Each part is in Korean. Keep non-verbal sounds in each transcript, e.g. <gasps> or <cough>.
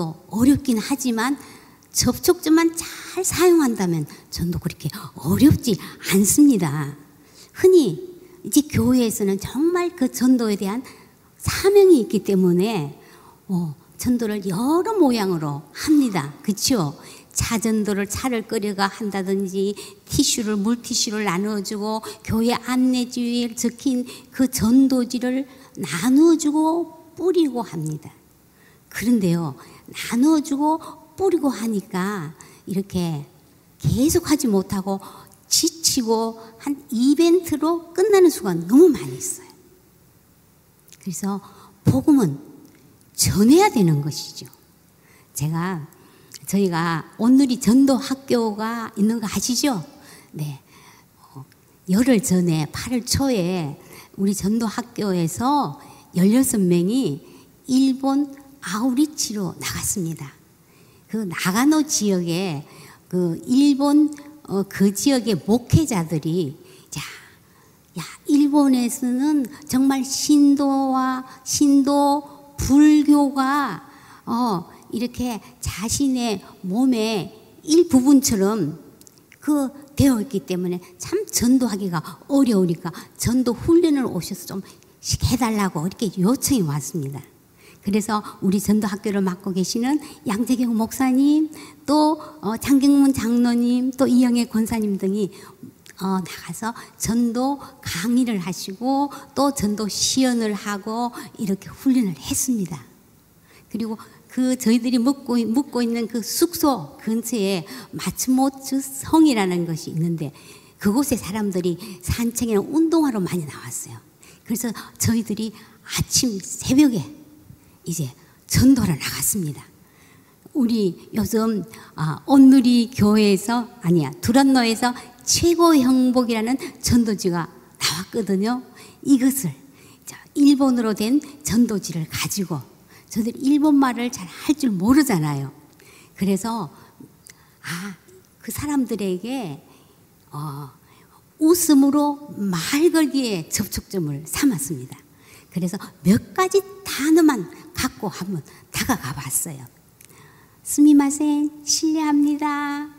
전도 어렵긴 하지만 접촉점만 잘 사용한다면 전도 그렇게 어렵지 않습니다. 흔히 이제 교회에서는 정말 그 전도에 대한 사명이 있기 때문에 어, 전도를 여러 모양으로 합니다. 그렇죠? 차전도를 차를 끓여가 한다든지 티슈를 물티슈를 나누어주고 교회 안내지에 적힌 그 전도지를 나누어주고 뿌리고 합니다. 그런데요, 나누어주고 뿌리고 하니까 이렇게 계속 하지 못하고 지치고 한 이벤트로 끝나는 수가 너무 많이 있어요. 그래서 복음은 전해야 되는 것이죠. 제가 저희가 오늘이 전도 학교가 있는 거 아시죠? 네. 어, 열흘 전에 8월 초에 우리 전도 학교에서 16명이 일본 아우리치로 나갔습니다. 그 나가노 지역에 그 일본 어, 그 지역의 목회자들이 자, 야, 일본에서는 정말 신도와 신도 불교가 어, 이렇게 자신의 몸의 일부분처럼 그 되어 있기 때문에 참 전도하기가 어려우니까 전도 훈련을 오셔서 좀 해달라고 이렇게 요청이 왔습니다. 그래서 우리 전도 학교를 맡고 계시는 양재경 목사님, 또 어, 장경문 장로님, 또 이영애 권사님 등이 어, 나가서 전도 강의를 하시고 또 전도 시연을 하고 이렇게 훈련을 했습니다. 그리고 그 저희들이 묵고, 묵고 있는 그 숙소 근처에 마츠모츠 성이라는 것이 있는데 그곳에 사람들이 산책이나 운동하러 많이 나왔어요. 그래서 저희들이 아침 새벽에 이제 전도를 나갔습니다. 우리 요즘 아, 온누리 교회에서 아니야 두란노에서 최고 형복이라는 전도지가 나왔거든요. 이것을 일본어로 된 전도지를 가지고 저들 일본 말을 잘 할 줄 모르잖아요. 그래서 아, 그 사람들에게 어, 웃음으로 말 걸기에 접촉점을 삼았습니다. 그래서 몇 가지 단어만 갖고 한번 다가가 봤어요. 스미마센, 실례합니다. 아,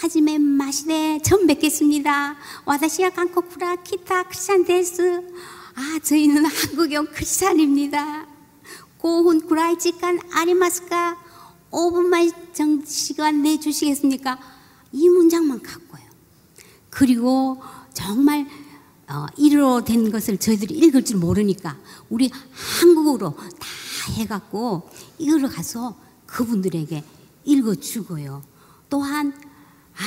하지메 마시네, 처음 뵙겠습니다. 와다시아 강코쿠라 키타 크리스찬 데스. 아, 저희는 한국형 크리스찬입니다. 고훈 구라이치간 아리마스까 5분만 정 시간 내주시겠습니까? 이 문장만 갖고요. 그리고 정말 어, 일로 된 것을 저희들이 읽을 줄 모르니까 우리 한국어로 다 해갖고 이걸 가서 그분들에게 읽어주고요. 또한 아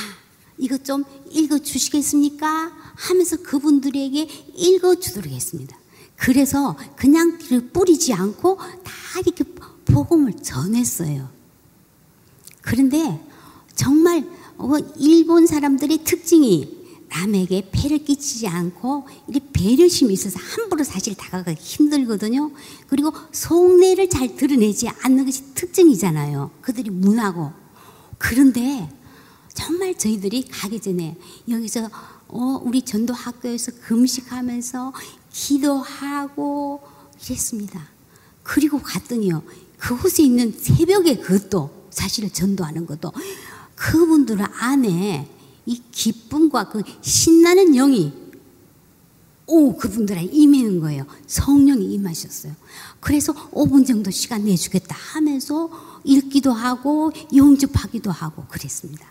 이것 좀 읽어주시겠습니까? 하면서 그분들에게 읽어주도록 했습니다. 그래서 그냥 뿌리지 않고 다 이렇게 복음을 전했어요. 그런데 정말 어, 일본 사람들의 특징이 남에게 폐를 끼치지 않고 이렇게 배려심이 있어서 함부로 사실 다가가기 힘들거든요. 그리고 속내를 잘 드러내지 않는 것이 특징이잖아요. 그들이 문하고. 그런데 정말 저희들이 가기 전에 여기서 어, 우리 전도 학교에서 금식하면서 기도하고 이랬습니다. 그리고 갔더니요. 그곳에 있는 새벽에 그것도 사실 전도하는 것도 그분들 안에 이 기쁨과 그 신나는 영이 오 그분들에 임하는 거예요. 성령이 임하셨어요. 그래서 5분 정도 시간 내주겠다 하면서 읽기도 하고 영접하기도 하고 그랬습니다.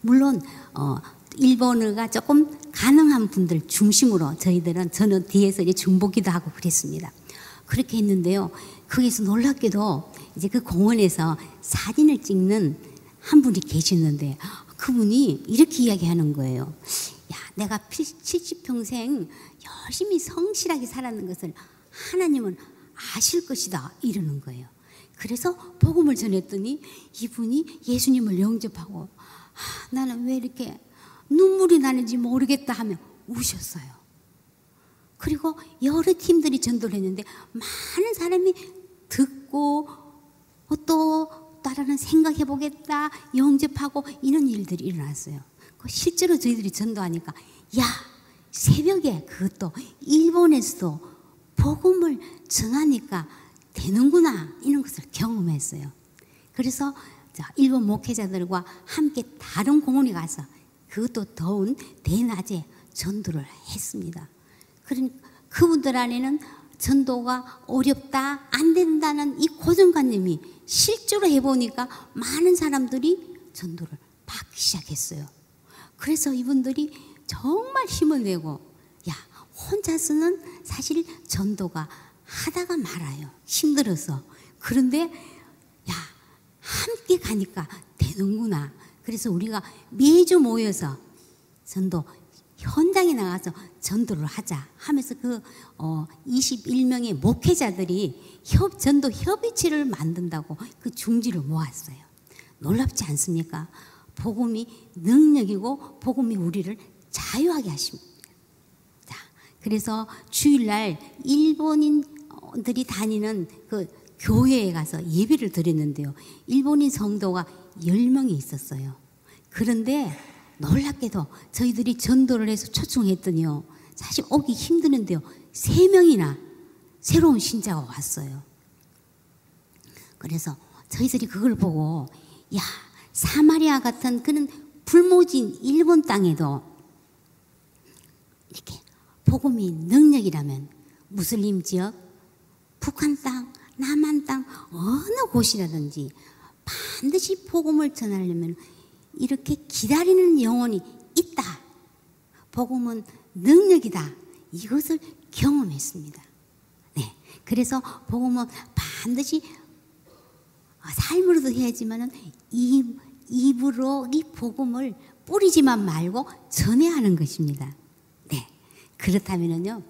물론 어, 일본어가 조금 가능한 분들 중심으로 저희들은 저는 뒤에서 이제 중보기도 하고 그랬습니다. 그렇게 했는데요. 거기서 놀랍게도 이제 그 공원에서 사진을 찍는 한 분이 계시는데 그분이 이렇게 이야기하는 거예요. 야, 내가 70평생 열심히 성실하게 살았는 것을 하나님은 아실 것이다. 이러는 거예요. 그래서 복음을 전했더니 이분이 예수님을 영접하고 아, 나는 왜 이렇게 눈물이 나는지 모르겠다 하며 우셨어요. 그리고 여러 팀들이 전도를 했는데 많은 사람이 듣고 또 따라는 생각해 보겠다 영접하고 이런 일들이 일어났어요. 그 실제로 저희들이 전도하니까 야 새벽에 그것도 일본에서도 복음을 전하니까 되는구나 이런 것을 경험했어요. 그래서 일본 목회자들과 함께 다른 공원에 가서 그것도 더운 대낮에 전도를 했습니다. 그런 그분들 안에는 전도가 어렵다, 안 된다는 이 고정관념이 실제로 해보니까 많은 사람들이 전도를 받기 시작했어요. 그래서 이분들이 정말 힘을 내고, 야, 혼자서는 사실 전도가 하다가 말아요. 힘들어서. 그런데, 야, 함께 가니까 되는구나. 그래서 우리가 매주 모여서 전도 현장에 나가서 전도를 하자 하면서 그 어, 21명의 목회자들이 협, 전도 협의체를 만든다고 그 중지를 모았어요. 놀랍지 않습니까? 복음이 능력이고 복음이 우리를 자유하게 하십니다. 자, 그래서 주일날 일본인들이 다니는 그 교회에 가서 예배를 드렸는데요. 일본인 성도가 10명이 있었어요. 그런데 놀랍게도 저희들이 전도를 해서 초청했더니요. 사실 오기 힘드는데요. 세 명이나 새로운 신자가 왔어요. 그래서 저희들이 그걸 보고 야 사마리아 같은 그런 불모진 일본 땅에도 이렇게 복음이 능력이라면 무슬림 지역, 북한 땅, 남한 땅 어느 곳이라든지 반드시 복음을 전하려면 이렇게 기다리는 영혼이 있다. 복음은 능력이다. 이것을 경험했습니다. 네. 그래서 복음은 반드시 삶으로도 해야지만은 입, 입으로 이 복음을 뿌리지만 말고 전해야 하는 것입니다. 네. 그렇다면은요.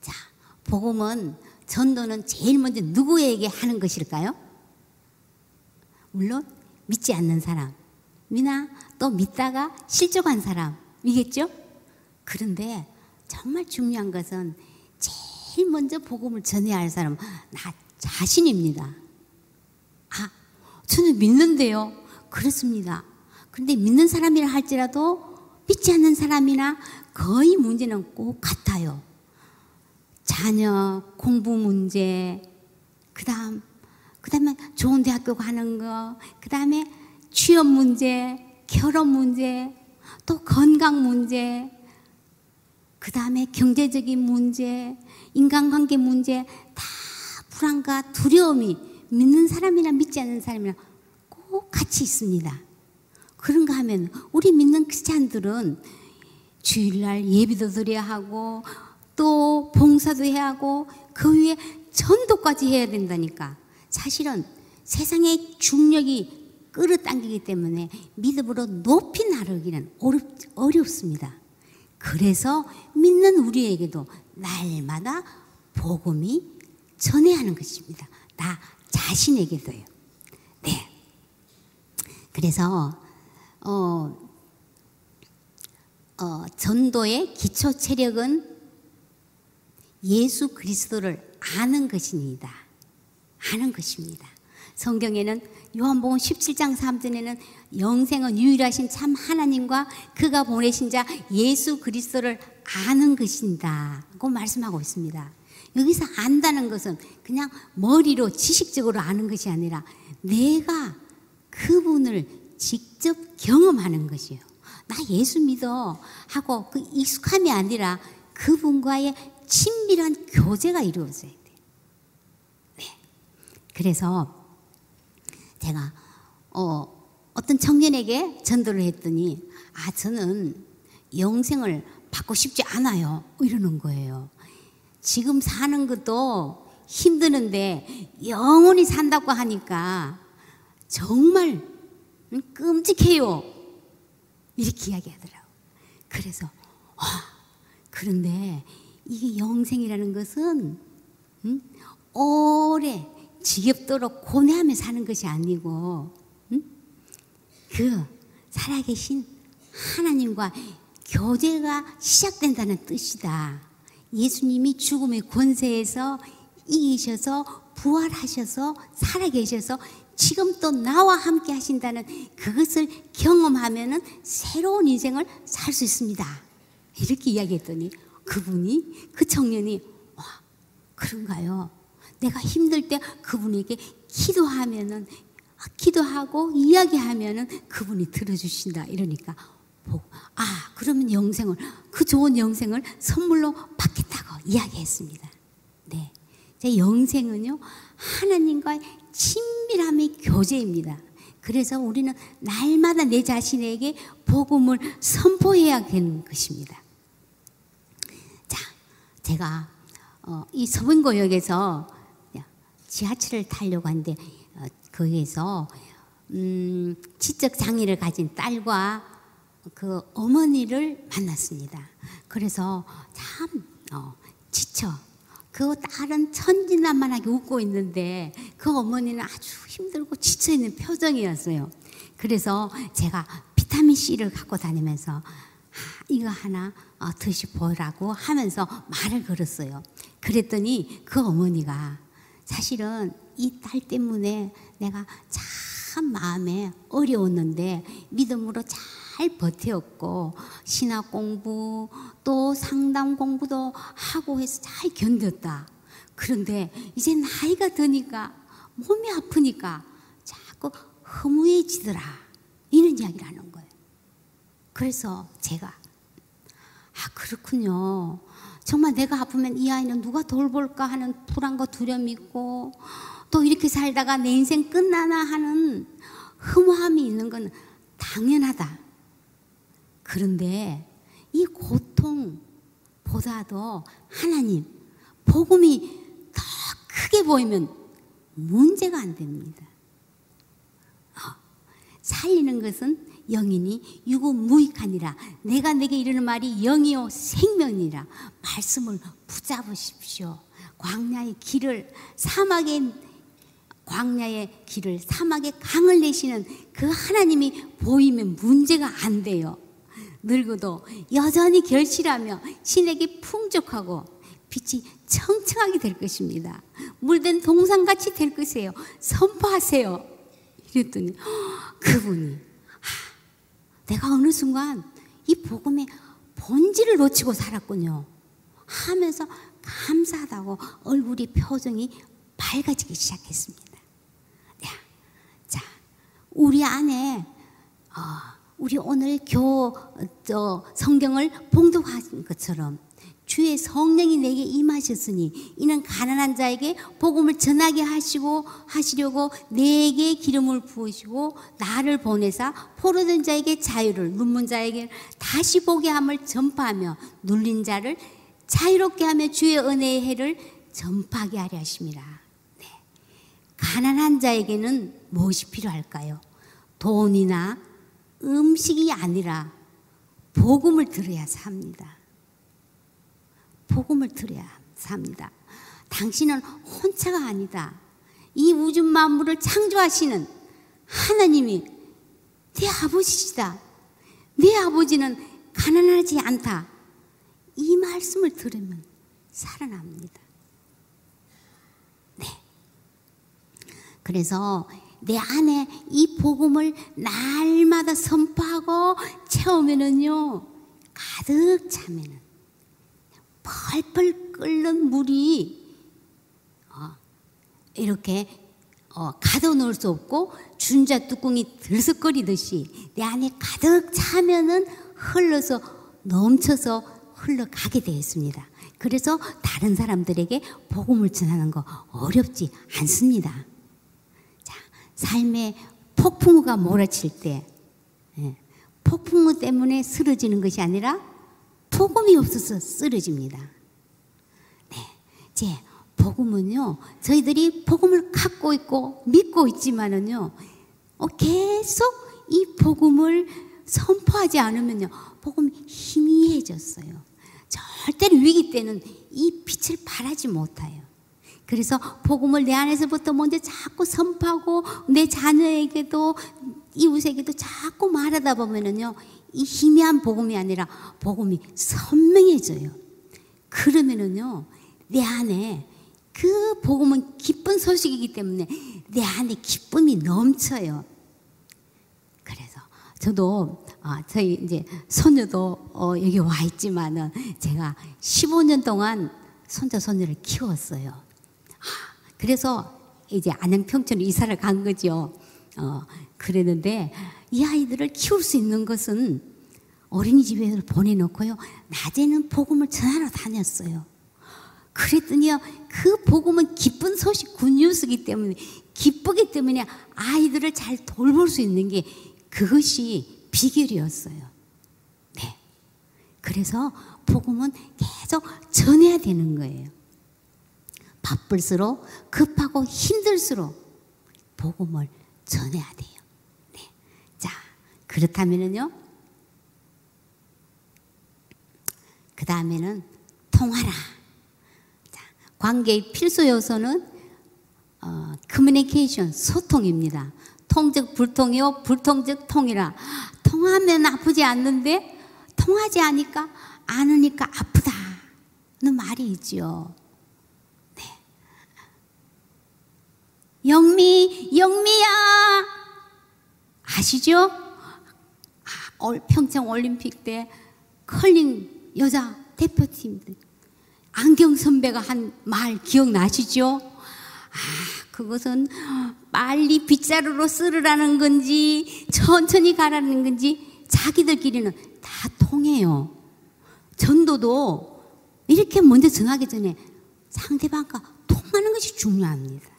자, 복음은 전도는 제일 먼저 누구에게 하는 것일까요? 물론 믿지 않는 사람, 미나 또 믿다가 실족한 사람이겠죠? 그런데 정말 중요한 것은 제일 먼저 복음을 전해야 할 사람은 나 자신입니다. 아, 저는 믿는데요. 그렇습니다. 근데 믿는 사람이라 할지라도 믿지 않는 사람이나 거의 문제는 꼭 같아요. 자녀, 공부 문제, 그 다음 그 다음에 좋은 대학교 가는 거, 그 다음에 취업 문제, 결혼 문제, 또 건강 문제, 그 다음에 경제적인 문제, 인간관계 문제, 다 불안과 두려움이 믿는 사람이나 믿지 않는 사람이나 꼭 같이 있습니다. 그런가 하면 우리 믿는 크리스찬들은 주일날 예비도 드려야 하고 또 봉사도 해야 하고 그 위에 전도까지 해야 된다니까. 사실은 세상의 중력이 끌어당기기 때문에 믿음으로 높이 나르기는 어렵, 어렵습니다. 그래서 믿는 우리에게도 날마다 복음이 전해야 하는 것입니다. 나 자신에게도요. 네. 그래서 어, 어, 전도의 기초 체력은 예수 그리스도를 아는 것입니다. 아는 것입니다. 성경에는 요한복음 17장 3절에는 영생은 유일하신 참 하나님과 그가 보내신 자 예수 그리스도를 아는 것인다고 말씀하고 있습니다. 여기서 안다는 것은 그냥 머리로 지식적으로 아는 것이 아니라 내가 그분을 직접 경험하는 것이요. 나 예수 믿어 하고 그 익숙함이 아니라 그분과의 친밀한 교제가 이루어져요. 그래서 제가 어, 어떤 청년에게 전도를 했더니 아 저는 영생을 받고 싶지 않아요 이러는 거예요. 지금 사는 것도 힘드는데 영원히 산다고 하니까 정말 끔찍해요. 이렇게 이야기하더라고. 그래서 와 그런데 이게 영생이라는 것은 음, 오래 지겹도록 고뇌하며 사는 것이 아니고 응? 그 살아계신 하나님과 교제가 시작된다는 뜻이다. 예수님이 죽음의 권세에서 이기셔서 부활하셔서 살아계셔서 지금 또 나와 함께 하신다는 그것을 경험하면은 새로운 인생을 살 수 있습니다. 이렇게 이야기했더니 그분이 그 청년이 와 그런가요? 내가 힘들 때 그분에게 기도하면은 기도하고 이야기하면은 그분이 들어주신다 이러니까 아 그러면 영생을 그 좋은 영생을 선물로 받겠다고 이야기했습니다. 네, 제 영생은요 하나님과의 친밀함의 교제입니다. 그래서 우리는 날마다 내 자신에게 복음을 선포해야 되는 것입니다. 자, 제가 어, 이 서분고역에서 지하철을 타려고 하는데 어, 거기에서 음, 지적 장애를 가진 딸과 그 어머니를 만났습니다. 그래서 참 어, 지쳐 그 딸은 천진난만하게 웃고 있는데 그 어머니는 아주 힘들고 지쳐 있는 표정이었어요. 그래서 제가 비타민 C를 갖고 다니면서 아, 이거 하나 어, 드시보라고 하면서 말을 걸었어요. 그랬더니 그 어머니가 사실은 이 딸 때문에 내가 참 마음에 어려웠는데 믿음으로 잘 버텼고 신학 공부 또 상담 공부도 하고 해서 잘 견뎠다. 그런데 이제 나이가 드니까 몸이 아프니까 자꾸 허무해지더라. 이런 이야기를 하는 거예요. 그래서 제가 아 그렇군요. 정말 내가 아프면 이 아이는 누가 돌볼까 하는 불안과 두려움이 있고 또 이렇게 살다가 내 인생 끝나나 하는 허무함이 있는 건 당연하다. 그런데 이 고통보다도 하나님, 복음이 더 크게 보이면 문제가 안 됩니다. 어, 살리는 것은 영이니 유구무익하니라. 내가 내게 이르는 말이 영이요 생명이라. 말씀을 붙잡으십시오. 광야의 길을 사막의 광야의 길을 사막의 강을 내시는 그 하나님이 보이면 문제가 안 돼요. 늙어도 여전히 결실하며 신에게 풍족하고 빛이 청청하게 될 것입니다. 물된 동산같이 될 것이에요. 선포하세요. 이랬더니 그분이 내가 어느 순간 이 복음의 본질을 놓치고 살았군요. 하면서 감사하다고 얼굴이 표정이 밝아지기 시작했습니다. 자, 우리 안에 어, 우리 오늘 교 저, 성경을 봉독한 것처럼 주의 성령이 내게 임하셨으니 이는 가난한 자에게 복음을 전하게 하시고 하시려고 내게 기름을 부으시고 나를 보내사 포로된 자에게 자유를 눈문 자에게 다시 보게 함을 전파하며 눌린 자를 자유롭게 하며 주의 은혜의 해를 전파하게 하려 하십니다. 네. 가난한 자에게는 무엇이 필요할까요? 돈이나 음식이 아니라 복음을 들어야 삽니다. 복음을 들어야 삽니다. 당신은 혼자가 아니다. 이 우주 만물을 창조하시는 하나님이 내 아버지시다. 내 아버지는 가난하지 않다. 이 말씀을 들으면 살아납니다. 네. 그래서 내 안에 이 복음을 날마다 선포하고 채우면은요, 가득 차면은 펄펄 끓는 물이 어, 이렇게 어, 가둬놓을 수 없고 준자 뚜껑이 들썩거리듯이 내 안에 가득 차면은 흘러서 넘쳐서 흘러가게 되었습니다. 그래서 다른 사람들에게 복음을 전하는 거 어렵지 않습니다. 자, 삶의 폭풍우가 몰아칠 때 예, 폭풍우 때문에 쓰러지는 것이 아니라 복음이 없어서 쓰러집니다. 네, 이제 복음은요, 저희들이 복음을 갖고 있고 믿고 있지만은요, 어, 계속 이 복음을 선포하지 않으면요, 복음이 희미해졌어요. 절대로 위기 때는 이 빛을 발하지 못해요. 그래서 복음을 내 안에서부터 먼저 자꾸 선포하고 내 자녀에게도 이웃에게도 자꾸 말하다 보면은요, 이 희미한 복음이 아니라 복음이 선명해져요. 그러면은요, 내 안에 그 복음은 기쁜 소식이기 때문에 내 안에 기쁨이 넘쳐요. 그래서 저도 아, 저희 이제 손녀도 어, 여기 와 있지만은 제가 15년 동안 손자 손녀를 키웠어요. 아, 그래서 이제 안양 평촌에 이사를 간 거죠. 어, 그랬는데 이 아이들을 키울 수 있는 것은 어린이집에 보내놓고요. 낮에는 복음을 전하러 다녔어요. 그랬더니요, 그 복음은 기쁜 소식, 굿뉴스기 때문에, 기쁘기 때문에 아이들을 잘 돌볼 수 있는 게 그것이 비결이었어요. 네. 그래서 복음은 계속 전해야 되는 거예요. 바쁠수록 급하고 힘들수록 복음을 전해야 돼요. 그렇다면은요. 그 다음에는 통하라. 자, 관계의 필수 요소는 어, 커뮤니케이션, 소통입니다. 통즉 불통이요, 불통즉 통이라. 통하면 아프지 않는데 통하지 않으니까 않으니까 아프다는 말이 있지요. 네. 영미, 영미야 아시죠? 아, 평창 올림픽 때 컬링 여자 대표팀들 안경 선배가 한 말 기억나시죠? 아, 그것은 빨리 빗자루로 쓰르라는 건지 천천히 가라는 건지 자기들끼리는 다 통해요. 전도도 이렇게 먼저 전하기 전에 상대방과 통하는 것이 중요합니다.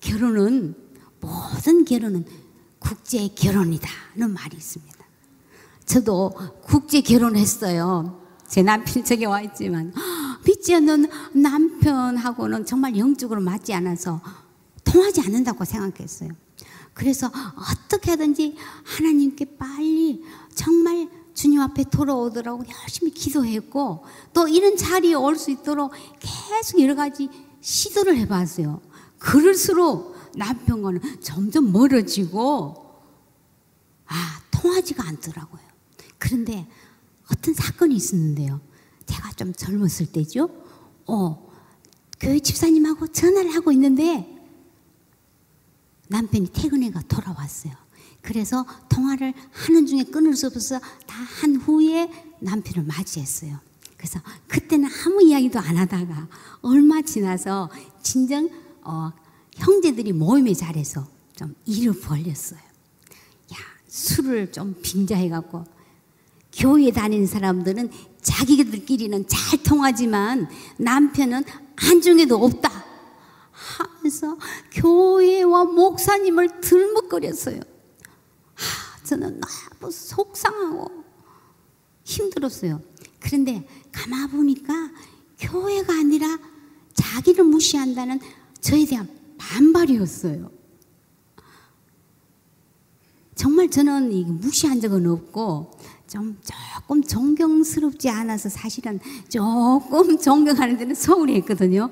결혼은 모든 결혼은 국제 결혼이다는 말이 있습니다. 저도 국제 결혼했어요. 제 남편이 저기 와 있지만 <gasps> 믿지 않는 남편하고는 정말 영적으로 맞지 않아서 통하지 않는다고 생각했어요. 그래서 어떻게 하든지 하나님께 빨리 정말 주님 앞에 돌아오더라고 열심히 기도했고 또 이런 자리에 올 수 있도록 계속 여러 가지 시도를 해봤어요. 그럴수록 남편과는 점점 멀어지고 아 통하지가 않더라고요. 그런데 어떤 사건이 있었는데요. 제가 좀 젊었을 때죠. 어, 교회 집사님하고 전화를 하고 있는데 남편이 퇴근해가 돌아왔어요. 그래서 통화를 하는 중에 끊을 수 없어서 다 한 후에 남편을 맞이했어요. 그래서 그때는 아무 이야기도 안 하다가 얼마 지나서 진정 어, 형제들이 모임의 자리에서 좀 일을 벌렸어요. 야 술을 좀 빙자해갖고 교회 다니는 사람들은 자기들끼리는 잘 통하지만 남편은 한중에도 없다 하면서 교회와 목사님을 들먹거렸어요. 하, 저는 너무 속상하고 힘들었어요. 그런데 가만 보니까 교회가 아니라 자기를 무시한다는 저에 대한 반발이었어요. 정말 저는 무시한 적은 없고 좀 조금 존경스럽지 않아서 사실은 조금 존경하는 데는 소홀히 했거든요.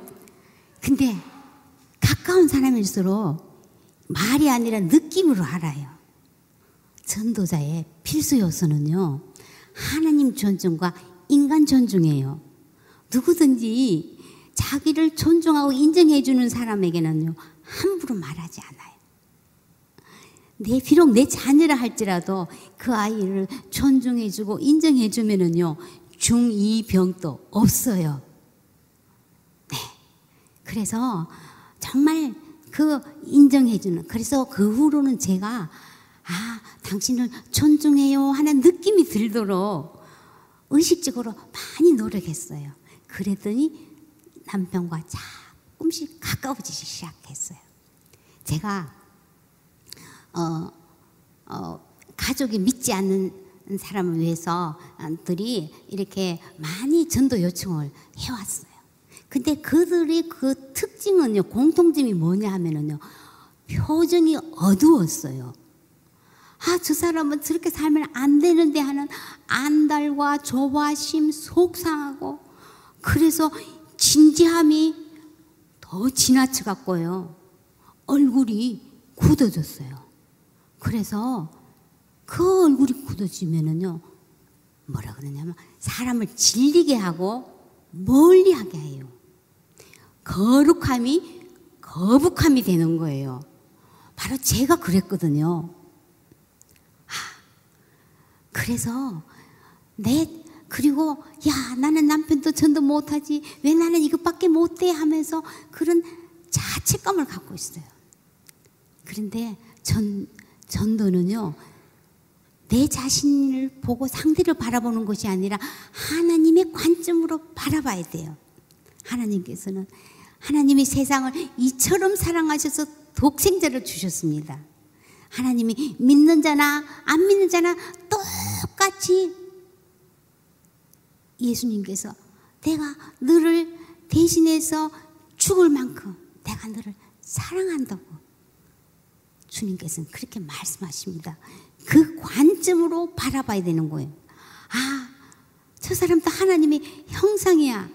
근데 가까운 사람일수록 말이 아니라 느낌으로 알아요. 전도자의 필수 요소는요, 하나님 존중과 인간 존중이에요. 누구든지 자기를 존중하고 인정해주는 사람에게는요, 함부로 말하지 않아요. 내 비록 내 자녀라 할지라도 그 아이를 존중해주고 인정해주면은요 중이병도 없어요. 네. 그래서 정말 그 인정해주는 그래서 그 후로는 제가 아 당신을 존중해요 하는 느낌이 들도록 의식적으로 많이 노력했어요. 그랬더니 남편과 조금씩 가까워지기 시작했어요. 제가 어, 어, 가족이 믿지 않는 사람을 위해서들이 이렇게 많이 전도 요청을 해왔어요. 근데 그들의 그 특징은요, 공통점이 뭐냐 하면은요, 표정이 어두웠어요. 아, 저 사람은 저렇게 살면 안 되는데 하는 안달과 조바심, 속상하고, 그래서 진지함이 더 지나쳐 갔고요. 얼굴이 굳어졌어요. 그래서 그 얼굴이 굳어지면은요, 뭐라 그러냐면 사람을 질리게 하고 멀리 하게 해요. 거룩함이 거북함이 되는 거예요. 바로 제가 그랬거든요. 아, 그래서 내 그리고 야 나는 남편도 전도 못하지 왜 나는 이것밖에 못해 하면서 그런 죄책감을 갖고 있어요. 그런데 전, 전도는요, 내 자신을 보고 상대를 바라보는 것이 아니라 하나님의 관점으로 바라봐야 돼요. 하나님께서는 하나님이 세상을 이처럼 사랑하셔서 독생자를 주셨습니다. 하나님이 믿는 자나 안 믿는 자나 똑같이 예수님께서 내가 너를 대신해서 죽을 만큼 내가 너를 사랑한다고 주님께서는 그렇게 말씀하십니다. 그 관점으로 바라봐야 되는 거예요. 아, 저 사람도 하나님의 형상이야.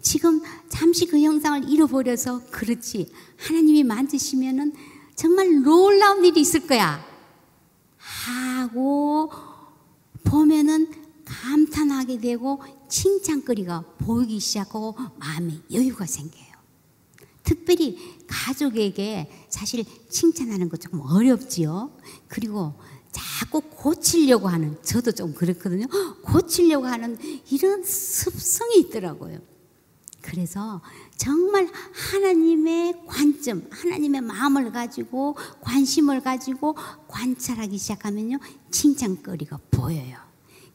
지금 잠시 그 형상을 잃어버려서 그렇지. 하나님이 만드시면은 정말 놀라운 일이 있을 거야. 하고 감탄하게 되고 칭찬거리가 보이기 시작하고 마음에 여유가 생겨요. 특별히 가족에게 사실 칭찬하는 거 조금 어렵지요. 그리고 자꾸 고치려고 하는, 저도 좀 그렇거든요. <gasps> 고치려고 하는 이런 습성이 있더라고요. 그래서 정말 하나님의 관점, 하나님의 마음을 가지고 관심을 가지고 관찰하기 시작하면요. 칭찬거리가 보여요.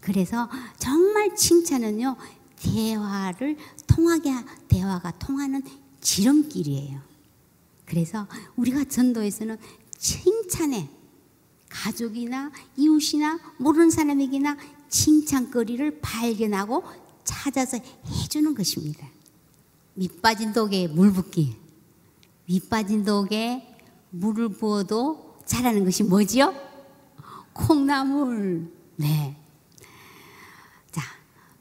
그래서 정말 칭찬은요. 대화를 통하게, 대화가 통하는 지름길이에요. 그래서 우리가 전도에서는 칭찬에 가족이나 이웃이나 모르는 사람에게나 칭찬거리를 발견하고 찾아서 해주는 것입니다. 밑 빠진 독에 물 붓기. 밑 빠진 독에 물을 부어도 자라는 것이 뭐지요? 콩나물. 네.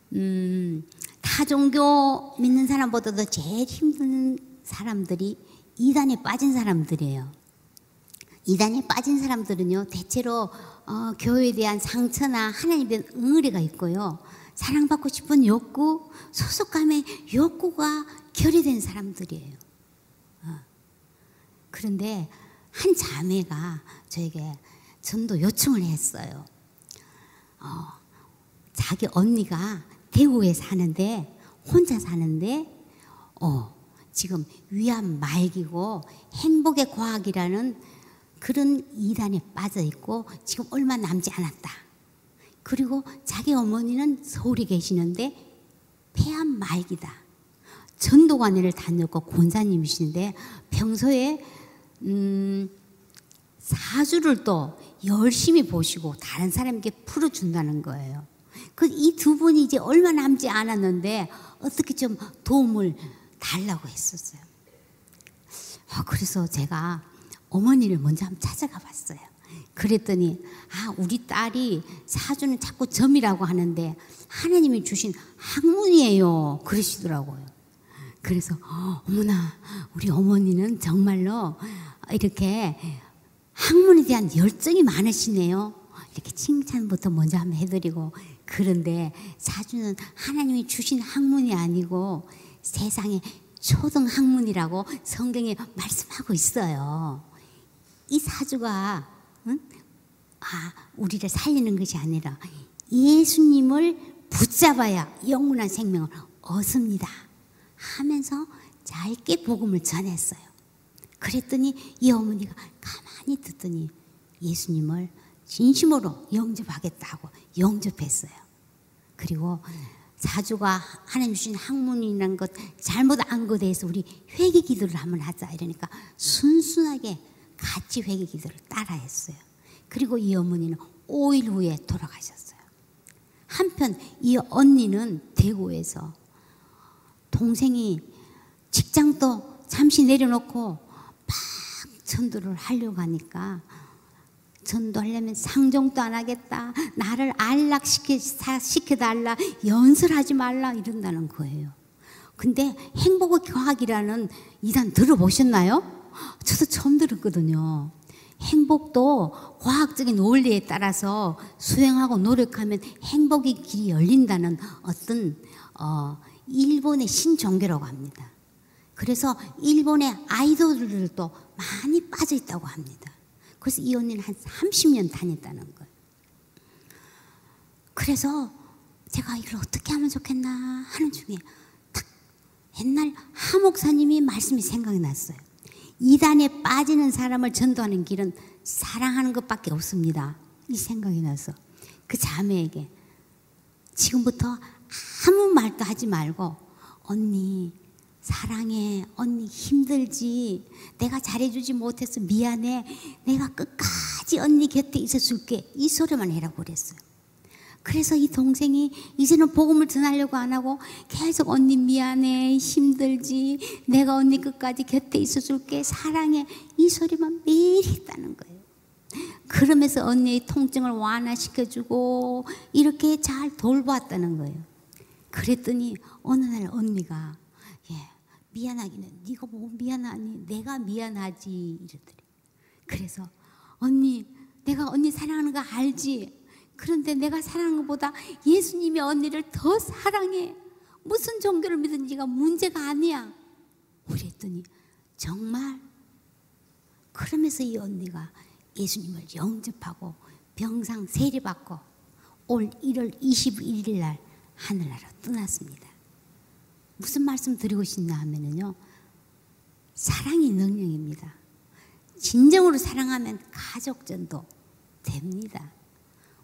자, 음, 타 종교 믿는 사람보다도 제일 힘든 사람들이 이단에 빠진 사람들이에요. 이단에 빠진 사람들은요, 대체로 어, 교회에 대한 상처나 하나님에 대한 응어리가 있고요. 사랑받고 싶은 욕구, 소속감의 욕구가 결여된 사람들이에요. 어. 그런데 한 자매가 저에게 전도 요청을 했어요. 어, 자기 언니가 대구에 사는데 혼자 사는데 어, 지금 위암 말기고 행복의 과학이라는 그런 이단에 빠져 있고 지금 얼마 남지 않았다. 그리고 자기 어머니는 서울에 계시는데 폐암 말기다. 전도관을 다녔고 권사님이신데 평소에 음, 사주를 또 열심히 보시고 다른 사람에게 풀어준다는 거예요. 그 이 두 분이 이제 얼마 남지 않았는데 어떻게 좀 도움을 달라고 했었어요. 어, 그래서 제가 어머니를 먼저 한번 찾아가 봤어요. 그랬더니 아 우리 딸이 사주는 자꾸 점이라고 하는데 하나님이 주신 학문이에요. 그러시더라고요. 그래서 어머나 우리 어머니는 정말로 이렇게 학문에 대한 열정이 많으시네요. 이렇게 칭찬부터 먼저 한번 해드리고 그런데 사주는 하나님이 주신 학문이 아니고 세상의 초등 학문이라고 성경에 말씀하고 있어요. 이 사주가 응? 아 우리를 살리는 것이 아니라 예수님을 붙잡아야 영원한 생명을 얻습니다. 하면서 짧게 복음을 전했어요. 그랬더니 이 어머니가 가만히 듣더니 예수님을 진심으로 영접하겠다고 영접했어요. 그리고 사주가 하나님 주신 학문이라는 것 잘못 안 것에 대해서 우리 회개 기도를 한번 하자 이러니까 순순하게 같이 회개 기도를 따라 했어요. 그리고 이 어머니는 5일 후에 돌아가셨어요. 한편 이 언니는 대구에서 동생이 직장도 잠시 내려놓고 막 전도를 하려고 하니까 전도하려면 상종도 안 하겠다. 나를 안락시켜달라. 연설하지 말라. 이런다는 거예요. 근데 행복의 과학이라는 이단 들어보셨나요? 저도 처음 들었거든요. 행복도 과학적인 원리에 따라서 수행하고 노력하면 행복의 길이 열린다는 어떤 어, 일본의 신종교라고 합니다. 그래서 일본의 아이돌들도 많이 빠져 있다고 합니다. 그래서 이 언니는 한 30년 다녔다는 거예요. 그래서 제가 이걸 어떻게 하면 좋겠나 하는 중에 딱 옛날 하 목사님이 말씀이 생각이 났어요. 이단에 빠지는 사람을 전도하는 길은 사랑하는 것밖에 없습니다. 이 생각이 나서 그 자매에게 지금부터 아무 말도 하지 말고 언니 사랑해 언니 힘들지 내가 잘해주지 못해서 미안해 내가 끝까지 언니 곁에 있어줄게 이 소리만 해라 그랬어요. 그래서 이 동생이 이제는 복음을 전하려고 안 하고 계속 언니 미안해 힘들지 내가 언니 끝까지 곁에 있어줄게 사랑해 이 소리만 매일 했다는 거예요. 그러면서 언니의 통증을 완화시켜주고 이렇게 잘 돌보았다는 거예요. 그랬더니 어느 날 언니가 예, 미안하기는 네가 뭐 미안하니 내가 미안하지 이러더래. 그래서 언니 내가 언니 사랑하는 거 알지? 그런데 내가 사랑하는 것보다 예수님이 언니를 더 사랑해. 무슨 종교를 믿은 지가 문제가 아니야. 그랬더니 정말 그러면서 이 언니가 예수님을 영접하고 병상 세례받고 올 1월 21일 날 하늘나라 떠났습니다. 무슨 말씀 드리고 싶나 하면은요. 사랑이 능력입니다. 진정으로 사랑하면 가족전도 됩니다.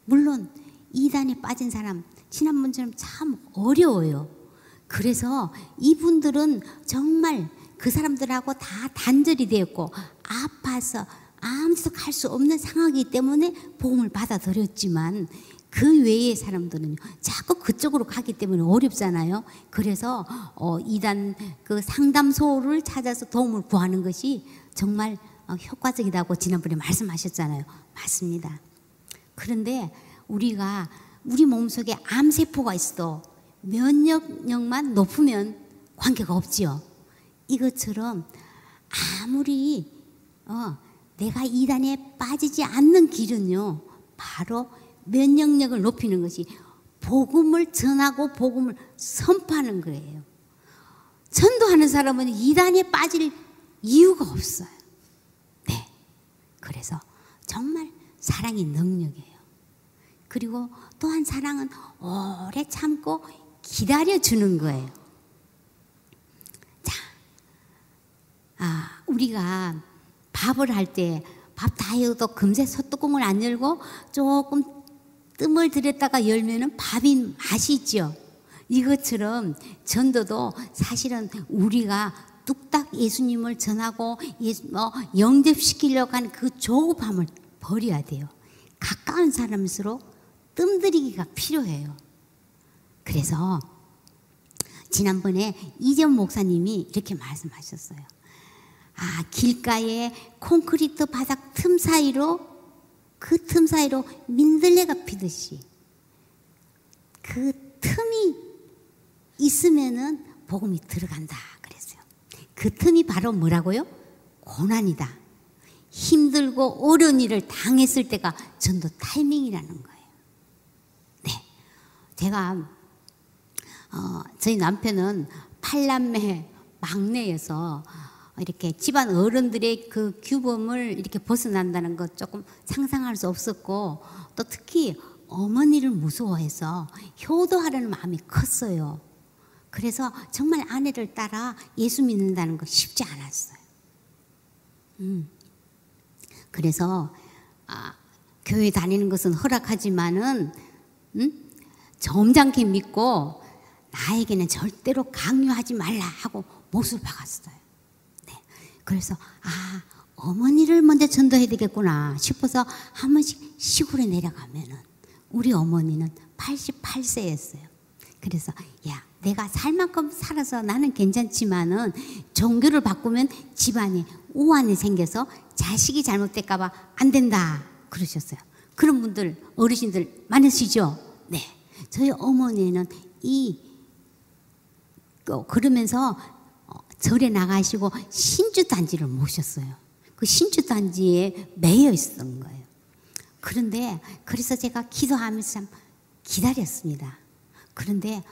물론 이단에 빠진 사람 지난번처럼 참 어려워요. 그래서 이분들은 정말 그 사람들하고 다 단절이 되었고 아파서 아무데도 갈 수 없는 상황이기 때문에 복음을 받아들였지만 그 외의 사람들은 자꾸 그쪽으로 가기 때문에 어렵잖아요. 그래서 어, 이단 그 상담소를 찾아서 도움을 구하는 것이 정말 어, 효과적이라고 지난번에 말씀하셨잖아요. 맞습니다. 그런데 우리가 우리 몸속에 암세포가 있어도 면역력만 높으면 관계가 없지요. 이것처럼 아무리 어, 내가 이단에 빠지지 않는 길은요, 바로 면역력을 높이는 것이 복음을 전하고 복음을 선포하는 거예요. 전도하는 사람은 이단에 빠질 이유가 없어요. 네. 그래서 정말 사랑이 능력이에요. 그리고 또한 사랑은 오래 참고 기다려주는 거예요. 자, 아, 우리가 밥을 할 때 밥 다 해도 금세 소뚜껑을 안 열고 조금 뜸을 들였다가 열면은 밥이 맛있죠. 이것처럼 전도도 사실은 우리가 뚝딱 예수님을 전하고 예수, 뭐 영접시키려고 하는 그 조급함을 버려야 돼요. 가까운 사람일수록 뜸들이기가 필요해요. 그래서 지난번에 이전 목사님이 이렇게 말씀하셨어요. 아, 길가에 콘크리트 바닥 틈 사이로 그 틈 사이로 민들레가 피듯이 그 틈이 있으면은 복음이 들어간다 그랬어요. 그 틈이 바로 뭐라고요? 고난이다. 힘들고 어려운 일을 당했을 때가 전도 타이밍이라는 거예요. 네. 제가 어, 저희 남편은 팔남매 막내여서 이렇게 집안 어른들의 그 규범을 이렇게 벗어난다는 것 조금 상상할 수 없었고 또 특히 어머니를 무서워해서 효도하려는 마음이 컸어요. 그래서 정말 아내를 따라 예수 믿는다는 거 쉽지 않았어요. 음. 그래서 아, 교회 다니는 것은 허락하지만은 음? 점잖게 믿고 나에게는 절대로 강요하지 말라 하고 못을 박았어요. 그래서 아 어머니를 먼저 전도해야 되겠구나 싶어서 한 번씩 시골에 내려가면은 우리 어머니는 88세였어요. 그래서 야 내가 살 만큼 살아서 나는 괜찮지만은 종교를 바꾸면 집안에 오한이 생겨서 자식이 잘못될까봐 안 된다 그러셨어요. 그런 분들 어르신들 많으시죠? 네. 저희 어머니는 이 어, 그러면서 절에 나가시고 신주 단지를 모셨어요. 그 신주 단지에 매여 있었던 거예요. 그런데 그래서 제가 기도하면서 참 기다렸습니다. 그런데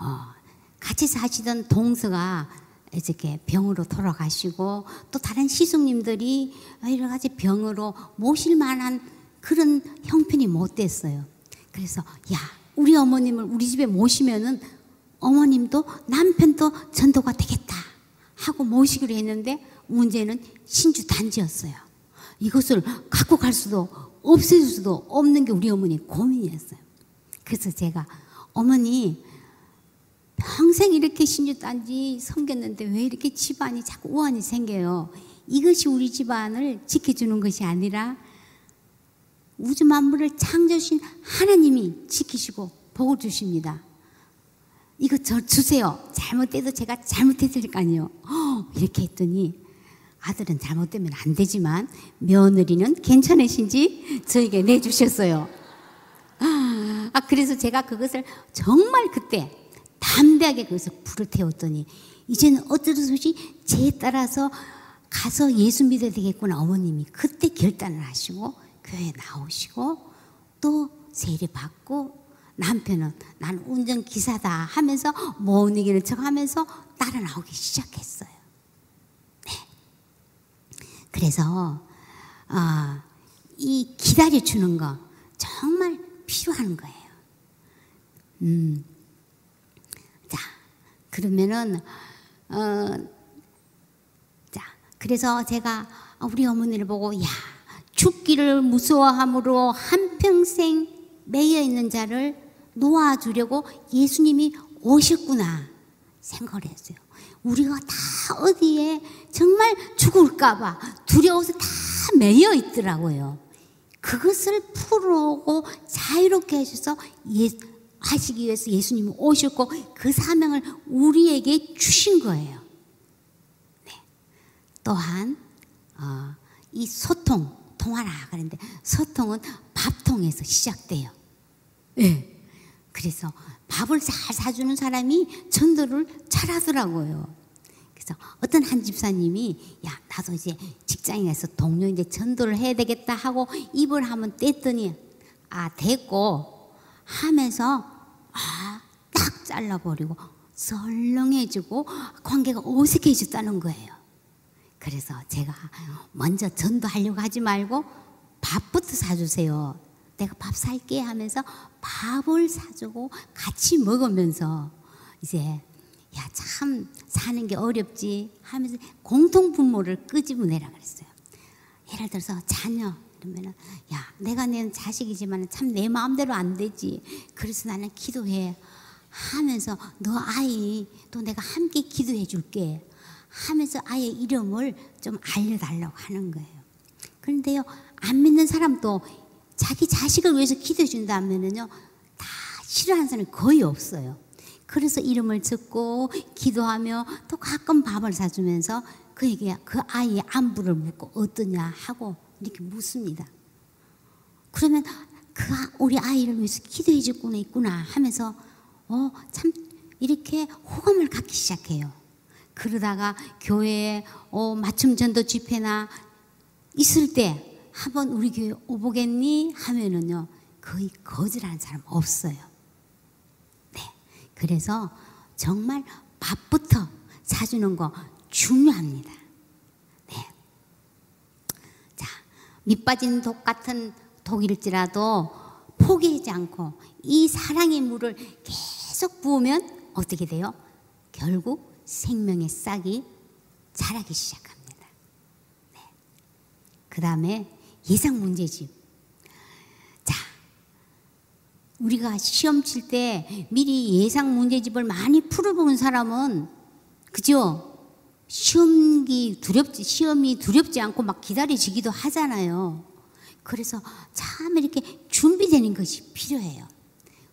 어, 같이 사시던 동서가 이렇게 병으로 돌아가시고 또 다른 시숙님들이 여러 가지 병으로 모실 만한 그런 형편이 못 됐어요. 그래서 야 우리 어머님을 우리 집에 모시면은 어머님도 남편도 전도가 되겠다. 하고 모시기로 했는데 문제는 신주 단지였어요. 이것을 갖고 갈 수도 없애줄 수도 없는 게 우리 어머니 고민이었어요. 그래서 제가 어머니 평생 이렇게 신주 단지 섬겼는데 왜 이렇게 집안이 자꾸 우환이 생겨요? 이것이 우리 집안을 지켜주는 것이 아니라 우주 만물을 창조하신 하나님이 지키시고 복을 주십니다. 이거 저 주세요. 잘못돼도 제가 잘못했을 거 아니에요. 이렇게 했더니 아들은 잘못되면 안 되지만 며느리는 괜찮으신지 저에게 내주셨어요. 아, 그래서 제가 그것을 정말 그때 담대하게 그것을 불을 태웠더니 이제는 어쩔 수 없이 제 따라서 가서 예수 믿어야 되겠구나 어머님이 그때 결단을 하시고 교회 나오시고 또 세례 받고 남편은 난 운전기사다 하면서 못 이기는 척 하면서 따라 나오기 시작했어요. 네. 그래서, 어, 이 기다려주는 거 정말 필요한 거예요. 음. 자, 그러면은, 어, 자, 그래서 제가 우리 어머니를 보고, 야, 죽기를 무서워함으로 한평생 매여 있는 자를 놓아주려고 예수님이 오셨구나 생각을 했어요. 우리가 다 어디에 정말 죽을까봐 두려워서 다 매여 있더라고요. 그것을 풀어오고 자유롭게 하셔서 예, 하시기 위해서 예수님이 오셨고 그 사명을 우리에게 주신 거예요. 네. 또한 어, 이 소통, 통하라 그랬는데 소통은 밥통에서 시작돼요. 네. 그래서 밥을 잘 사주는 사람이 전도를 잘 하더라고요. 그래서 어떤 한 집사님이 야 나도 이제 직장에서 동료 이제 전도를 해야 되겠다 하고 입을 한번 뗐더니 아 됐고 하면서 아 딱 잘라버리고 썰렁해지고 관계가 어색해졌다는 거예요. 그래서 제가 먼저 전도하려고 하지 말고 밥부터 사주세요. 내가 밥 살게 하면서 밥을 사주고 같이 먹으면서 이제 야 참 사는 게 어렵지 하면서 공통 분모를 끄집어내라 그랬어요. 예를 들어서 자녀 그러면은 야 내가 낸 자식이지만 참 내 마음대로 안 되지. 그래서 나는 기도해 하면서 너 아이 또 내가 함께 기도해 줄게 하면서 아이 이름을 좀 알려달라고 하는 거예요. 그런데요 안 믿는 사람도 자기 자식을 위해서 기도해 준다면은요, 다 싫어하는 사람이 거의 없어요. 그래서 이름을 듣고 기도하며 또 가끔 밥을 사주면서 그에게 그 아이의 안부를 묻고 어떠냐 하고 이렇게 묻습니다. 그러면 그 아, 우리 아이를 위해서 기도해 주구나 있구나 하면서 어 참 이렇게 호감을 갖기 시작해요. 그러다가 교회에 어, 맞춤 전도 집회나 있을 때 한번 우리 교회 오보겠니? 하면은요, 거의 거절하는 사람 없어요. 네. 그래서 정말 밥부터 사주는 거 중요합니다. 네. 자, 밑빠진 독 같은 독일지라도 포기하지 않고 이 사랑의 물을 계속 부으면 어떻게 돼요? 결국 생명의 싹이 자라기 시작합니다. 네. 그 다음에 예상 문제집. 자, 우리가 시험 칠 때 미리 예상 문제집을 많이 풀어본 사람은, 그죠? 시험기 두렵지, 시험이 두렵지 않고 막 기다려지기도 하잖아요. 그래서 참 이렇게 준비되는 것이 필요해요.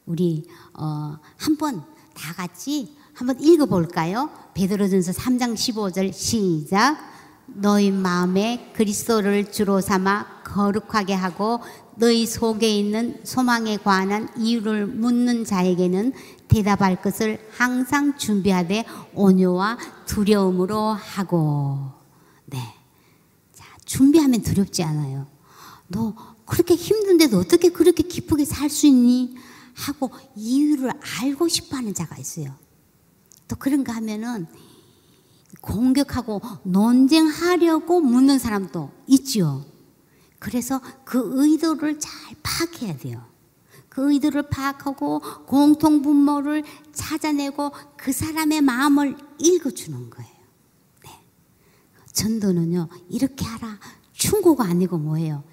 우리, 어, 한번 다 같이 한번 읽어볼까요? 베드로전서 3장 15절 시작. 너희 마음에 그리스도를 주로 삼아 거룩하게 하고 너희 속에 있는 소망에 관한 이유를 묻는 자에게는 대답할 것을 항상 준비하되 온유와 두려움으로 하고 네. 자, 준비하면 두렵지 않아요. 너 그렇게 힘든데 도 어떻게 그렇게 기쁘게 살 수 있니? 하고 이유를 알고 싶어 하는 자가 있어요. 또 그런가 하면은 공격하고 논쟁하려고 묻는 사람도 있지요. 그래서 그 의도를 잘 파악해야 돼요. 그 의도를 파악하고 공통 분모를 찾아내고 그 사람의 마음을 읽어주는 거예요. 네. 전도는요, 이렇게 하라. 충고가 아니고 뭐예요?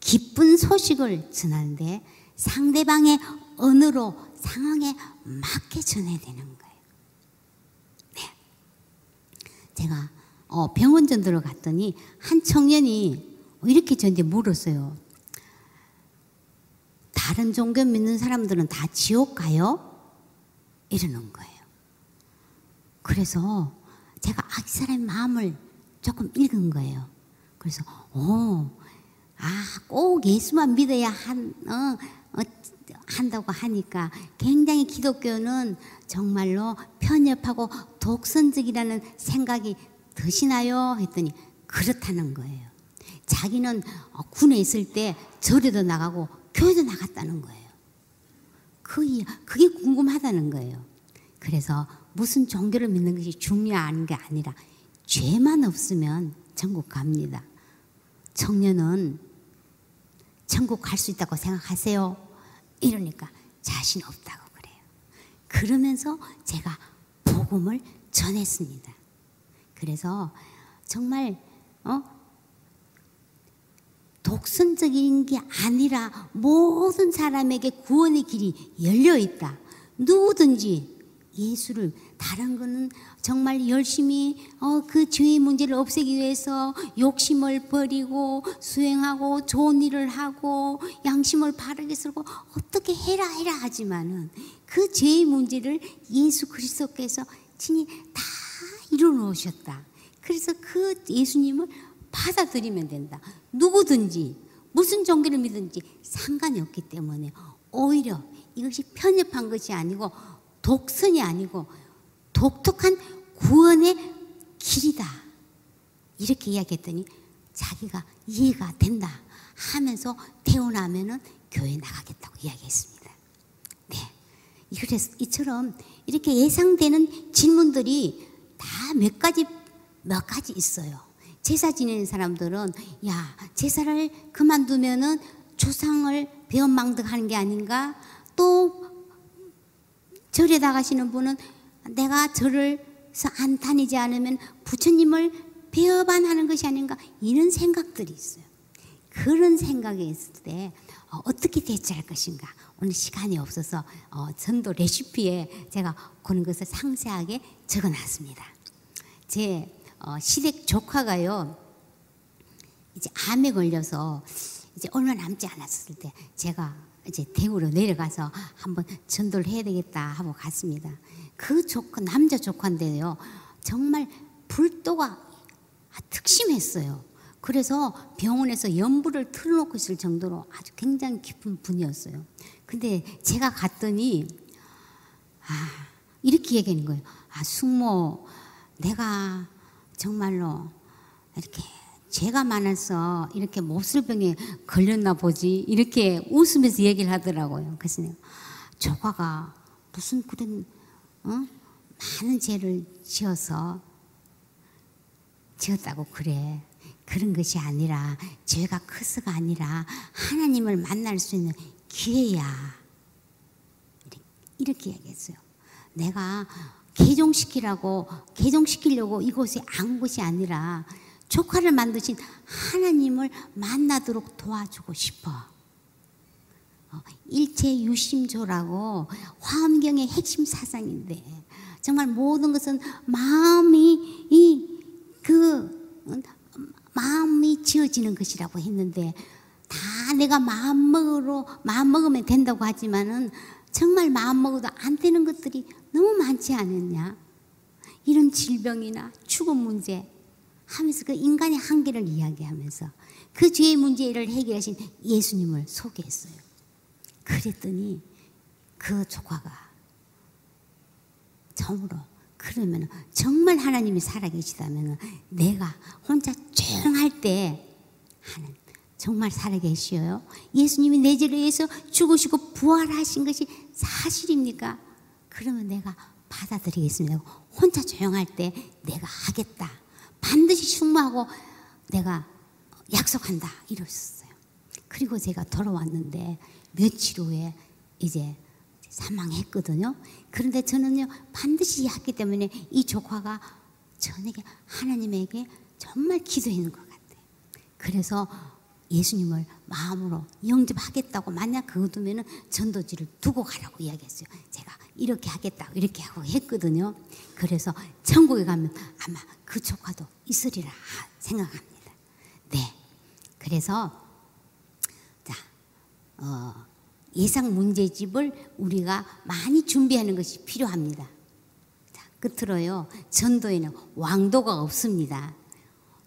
기쁜 소식을 전하는데 상대방의 언어로 상황에 맞게 전해야 되는 거예요. 네. 제가 어, 병원 전도를 갔더니 한 청년이 이렇게 저한테 물었어요. 다른 종교 믿는 사람들은 다 지옥 가요? 이러는 거예요. 그래서 제가 아, 이 사람의 마음을 조금 읽은 거예요. 그래서, 오, 아, 꼭 예수만 믿어야 한, 어, 어, 한다고 하니까 굉장히 기독교는 정말로 편협하고 독선적이라는 생각이 드시나요? 했더니 그렇다는 거예요. 자기는 어, 군에 있을 때 절에도 나가고 교회도 나갔다는 거예요. 그, 그게 궁금하다는 거예요. 그래서 무슨 종교를 믿는 것이 중요한 게 아니라 죄만 없으면 천국 갑니다. 청년은 천국 갈 수 있다고 생각하세요? 이러니까 자신 없다고 그래요. 그러면서 제가 복음을 전했습니다. 그래서 정말 어? 독선적인 게 아니라 모든 사람에게 구원의 길이 열려 있다. 누구든지 예수를 다른 거는 정말 열심히 어, 그 죄의 문제를 없애기 위해서 욕심을 버리고 수행하고 좋은 일을 하고 양심을 바르게 쓰고 어떻게 해라 해라 하지만은 그 죄의 문제를 예수 그리스도께서 친히 다 이루어 놓으셨다. 그래서 그 예수님을 받아들이면 된다. 누구든지 무슨 종교를 믿든지 상관이 없기 때문에 오히려 이것이 편협한 것이 아니고 독선이 아니고 독특한 구원의 길이다. 이렇게 이야기했더니 자기가 이해가 된다 하면서 태어나면은 교회 나가겠다고 이야기했습니다. 네. 그래서 이처럼 이렇게 예상되는 질문들이 다 몇 가지 몇 가지 있어요. 제사 지내는 사람들은 야 제사를 그만두면은 조상을 배엄망덕 하는 게 아닌가? 또 절에 나가시는 분은 내가 절을 안 다니지 않으면 부처님을 배반하는 것이 아닌가 이런 생각들이 있어요. 그런 생각이 있을 때 어, 떻게 대처할 것인가 오늘 시간이 없어서 어, 전도 레시피에 제가 그런 것을 상세하게 적어놨습니다. 제 어, 시댁 조카가요 이제 암에 걸려서 이제 얼마 남지 않았을 때 제가 이제 대구로 내려가서 한번 전도를 해야 되겠다 하고 갔습니다. 그 조카 남자 조카인데요 정말 불도가 특심했어요. 그래서 병원에서 연부를 틀어놓고 있을 정도로 아주 굉장히 깊은 분이었어요. 근데 제가 갔더니 아 이렇게 얘기하는 거예요. 아 숙모 내가 정말로 이렇게 죄가 많아서 이렇게 몹쓸병에 걸렸나 보지 이렇게 웃으면서 얘기를 하더라고요. 그래서 조카가 무슨 그런 어? 많은 죄를 지어서 지었다고 그래. 그런 것이 아니라 죄가 커서가 아니라 하나님을 만날 수 있는 기회야. 이렇게 얘기했어요. 내가 개종시키라고 개종시키려고 이곳에 안 것이 아니라 조카를 만드신 하나님을 만나도록 도와주고 싶어. 어, 일체 유심조라고 화엄경의 핵심 사상인데 정말 모든 것은 마음이 이 그 마음이 지어지는 것이라고 했는데 다 내가 마음 먹으로 마음 먹으면 된다고 하지만은 정말 마음 먹어도 안 되는 것들이 너무 많지 않았냐? 이런 질병이나 죽음 문제 하면서 그 인간의 한계를 이야기하면서 그 죄의 문제를 해결하신 예수님을 소개했어요. 그랬더니 그 조카가 처음으로 그러면 정말 하나님이 살아계시다면 내가 혼자 조용할 때 하는 정말 살아계시어요. 예수님이 내 죄를 위해서 죽으시고 부활하신 것이 사실입니까? 그러면 내가 받아들이겠습니다. 혼자 조용할 때 내가 하겠다. 반드시 충무하고 내가 약속한다. 이랬어요. 그리고 제가 돌아왔는데 며칠 후에 이제 사망했거든요. 그런데 저는요, 반드시 했기 때문에 이 조카가 저에게 하나님에게 정말 기도했는 것 같아요. 그래서 예수님을 마음으로 영접하겠다고 만약 그거 두면은 전도지를 두고 가라고 이야기했어요. 제가 이렇게 하겠다고 이렇게 하고 했거든요. 그래서 천국에 가면 아마 그 조카도 있으리라 생각합니다. 네. 그래서 자, 어, 예상 문제집을 우리가 많이 준비하는 것이 필요합니다. 자, 끝으로요. 전도에는 왕도가 없습니다.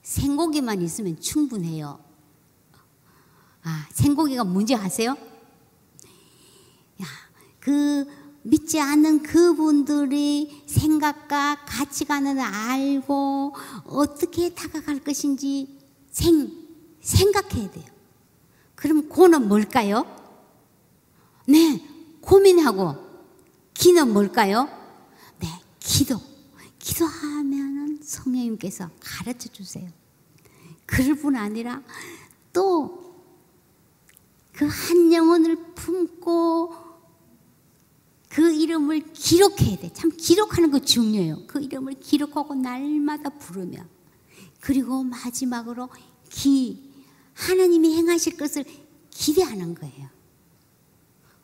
생고기만 있으면 충분해요. 아, 생고기가 뭔지 아세요? 야, 그 믿지 않는 그분들의 생각과 가치관을 알고 어떻게 다가갈 것인지 생, 생각해야 돼요. 그럼 고는 뭘까요? 네, 고민하고 기는 뭘까요? 네, 기도. 기도하면은 성령님께서 가르쳐 주세요. 그럴 뿐 아니라 또 그 한 영혼을 품고 그 이름을 기록해야 돼. 참 기록하는 거 중요해요. 그 이름을 기록하고 날마다 부르며 그리고 마지막으로 기 하나님이 행하실 것을 기대하는 거예요.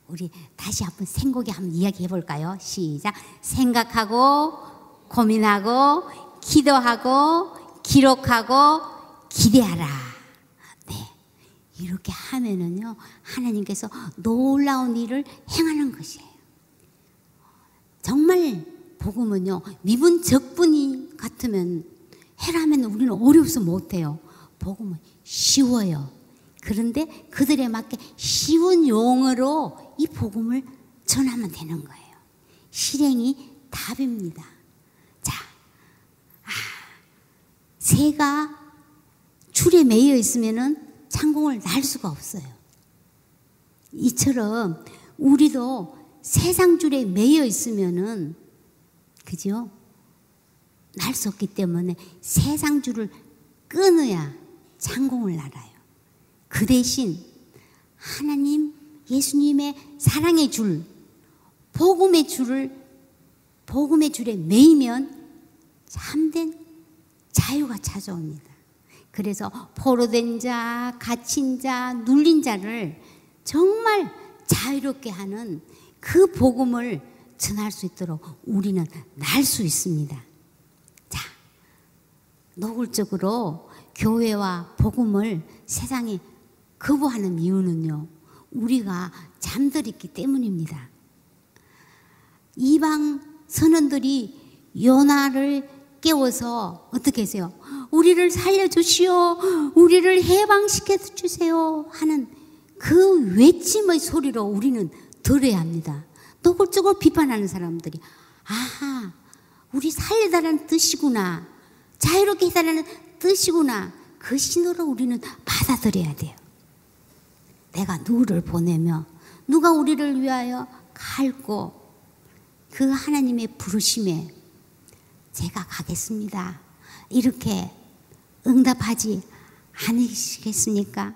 우리 다시 한번 생각에 한번 이야기해 볼까요? 시작. 생각하고 고민하고 기도하고 기록하고 기대하라. 네. 이렇게 하면은요, 하나님께서 놀라운 일을 행하는 것이에요. 정말 복음은요, 미분 적분이 같으면 해라면 우리는 어려워서 못해요. 복음은 쉬워요. 그런데 그들에 맞게 쉬운 용어로 이 복음을 전하면 되는 거예요. 실행이 답입니다. 자, 아, 새가 줄에 매여 있으면은 창공을 날 수가 없어요. 이처럼 우리도 세상 줄에 매여 있으면은 그죠? 날 수 없기 때문에 세상 줄을 끊어야 창공을 날아요. 그 대신 하나님 예수님의 사랑의 줄, 복음의 줄을 복음의 줄에 매이면 참된 자유가 찾아옵니다. 그래서 포로된 자, 갇힌 자, 눌린 자를 정말 자유롭게 하는 그 복음을 전할 수 있도록 우리는 날 수 있습니다. 자, 노골적으로 교회와 복음을 세상에 거부하는 이유는요, 우리가 잠들었기 때문입니다. 이방 선원들이 요나를 깨워서 어떻게 했어요? 우리를 살려주시오. 우리를 해방시켜 주세요. 하는 그 외침의 소리로 우리는 들어야 합니다. 노골적으로 비판하는 사람들이, 아하, 우리 살려달라는 뜻이구나. 자유롭게 해달라는 뜻이구나. 그 신호를 우리는 받아들여야 돼요. 내가 누구를 보내며 누가 우리를 위하여 갈고 그 하나님의 부르심에 제가 가겠습니다. 이렇게 응답하지 않으시겠습니까?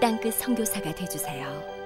땅끝 성교사가 되주세요